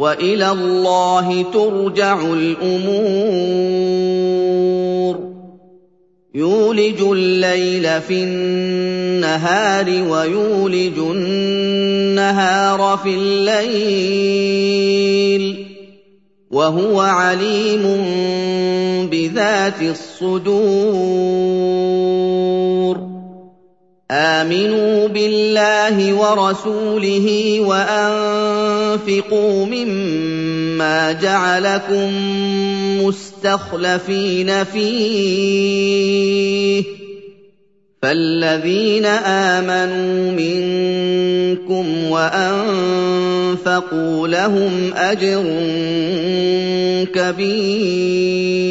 وإلى الله ترجع الأمور. يولج الليل في النهار ويولج النهار في الليل. وهو عليم بذات الصدور. آمنوا بالله ورسوله وانفقوا مما جعلكم مستخلفين فيه فالذين امنوا منكم وانفقوا لهم اجر كبير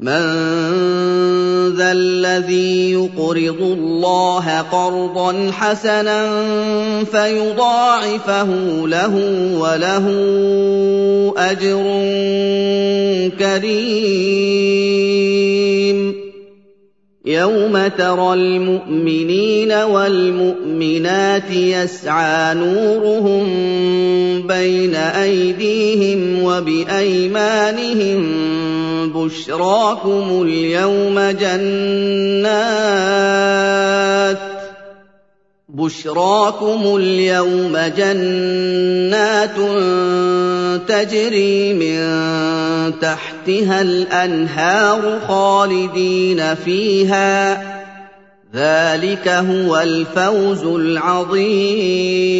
من ذا الذي يقرض الله قرضا حسنا فيضاعفه له وله أجر كريم. يوم ترى المؤمنين والمؤمنات يسعى نورهم بين أيديهم وبأيمانهم بشراكم اليوم جنات بشراكم اليوم جنات تجري من تحتها الانهار خالدين فيها ذلك هو الفوز العظيم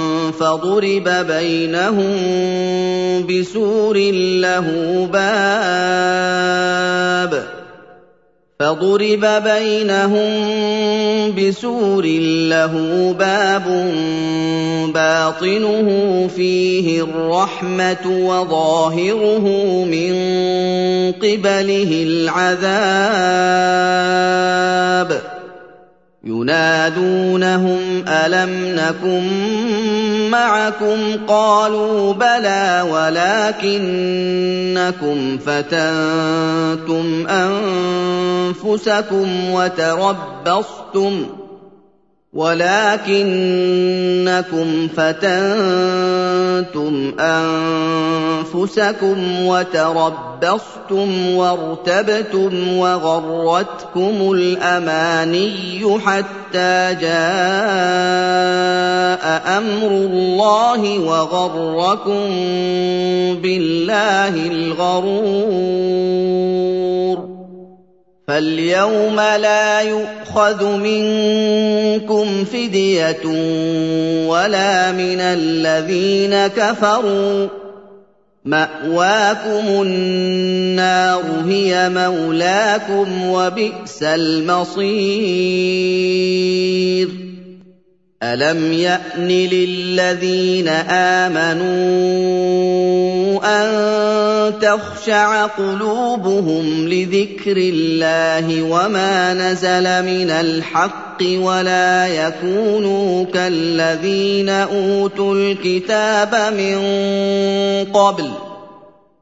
فَضُرِبَ بَيْنَهُم بِسُورٍ لَّهُ بَابٌ فَضُرِبَ بَيْنَهُم بِسُورٍ لَّهُ بَابٌ بَاطِنُهُ فِيهِ الرَّحْمَةُ وَظَاهِرُهُ مِن قِبَلِهِ الْعَذَابُ يُنَادُونَهُمْ أَلَمْ نَكُن مَّعَكُمْ ۖ؟ قَالُوا بَلَىٰ وَلَٰكِنَّكُمْ فَتَنتُمْ أَنفُسَكُمْ وَتَرَبَّصْتُمْ. وَلَٰكِنَّكُمْ فَتَنتُمْ أَنفُسَكُمْ وَتَرَبَّصْتُمْ وَارْتَبْتُمْ وَغَرَّتْكُمُ الْأَمَانِيُّ حَتَّىٰ جَاءَ أَمْرُ اللَّهِ وَغَرَّكُم بِاللَّهِ الْغَرُورُ. فَالْيَوْمَ لَا يُؤْخَذُ مِنكُمْ فِدْيَةٌ وَلَا مِنَ الَّذِينَ كَفَرُوا ۚ. مَأْوَاكُمُ النَّارُ هِيَ مَوْلَاكُمْ ۖ وَبِئْسَ الْمَصِيرُ. أَلَمْ يَأْنِ لِلَّذِينَ آمَنُوا أَن تَخْشَعَ قُلُوبُهُمْ لِذِكْرِ اللَّهِ وَمَا نَزَلَ مِنَ الْحَقِّ وَلَا يَكُونُوا كَالَّذِينَ أُوتُوا الْكِتَابَ مِن قَبْلُ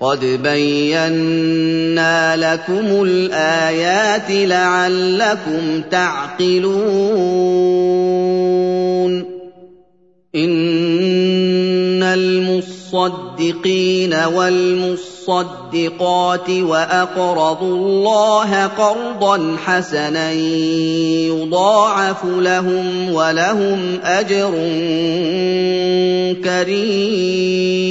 قَدْ بَيَّنَّا لَكُمُ الْآيَاتِ لَعَلَّكُمْ تَعْقِلُونَ إِنَّ الْمُصَّدِّقِينَ وَالْمُصَّدِّقَاتِ وَأَقْرَضُوا اللَّهَ قَرْضًا حَسَنًا يُضَاعَفُ لَهُمْ وَلَهُمْ أَجْرٌ كَرِيمٌ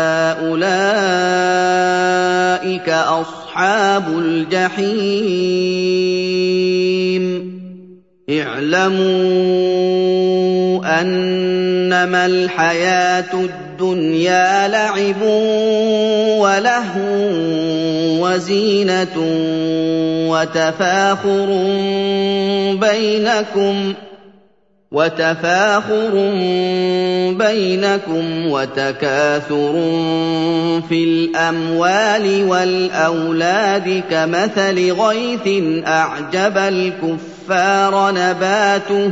أَصْحَابُ الْجَحِيمِ. اعْلَمُوا أَنَّمَا الْحَيَاةُ الدُّنْيَا لَعِبٌ وَلَهْوٌ وَزِينَةٌ وَتَفَاخُرٌ بَيْنَكُمْ وتفاخر بينكم وتكاثر في الأموال والأولاد كمثل غيث أعجب الكفار نباته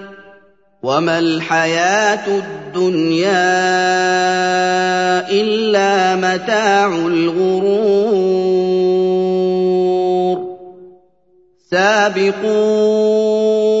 وما الحياة الدنيا الا متاع الغرور سابقوا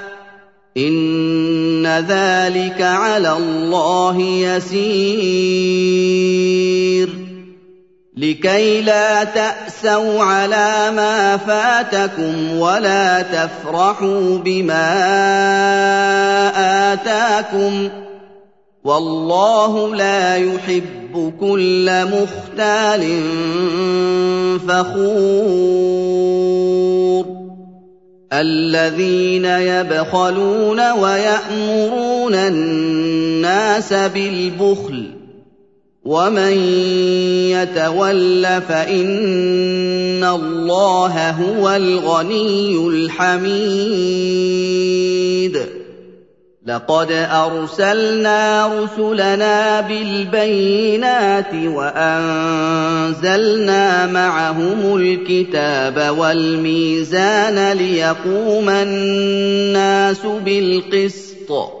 ان ذلك على الله يسير. لكي لا تاسوا على ما فاتكم ولا تفرحوا بما اتاكم والله لا يحب كل مختال فخور. الذين يبخلون ويأمرون الناس بالبخل ومن يتول فإن الله هو الغني الحميد لقد أرسلنا رسلنا بالبينات وأنزلنا معهم الكتاب والميزان ليقوم الناس بالقسط.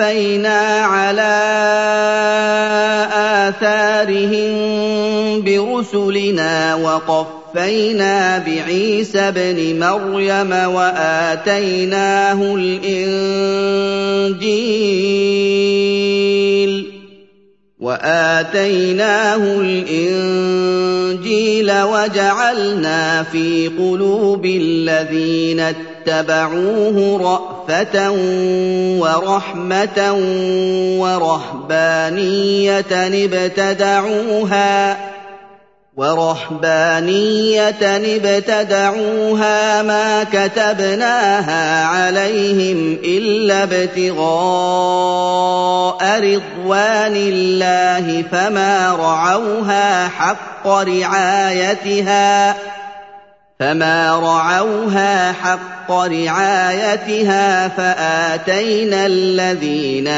على آثارهم برسلنا وقفينا بعيسى ابن مريم وآتيناه الإنجيل. وآتيناه الإنجيل وجعلنا في قلوب الذين اتبعوه رأفة ورحمة ورهبانية ابتدعوها ورهبانية ابتدعوها ما كتبناها عليهم إلا ابتغاء رضوان الله فما رعوها حق رعايتها فما رعوها حق رعايتها فاتينا الذين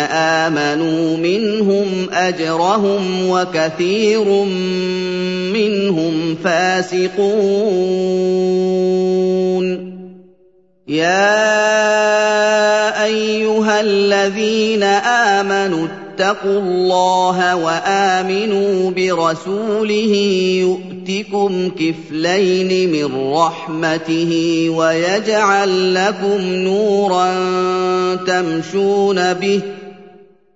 امنوا منهم اجرهم وكثير منهم فاسقون يا ايها الذين امنوا اتقوا الله وآمنوا برسوله يؤتكم كفلين من رحمته ويجعل لكم نورا تمشون به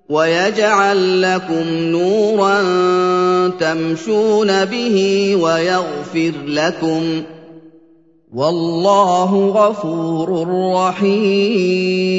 ويجعل لكم نورا تمشون به ويغفر لكم والله غفور رحيم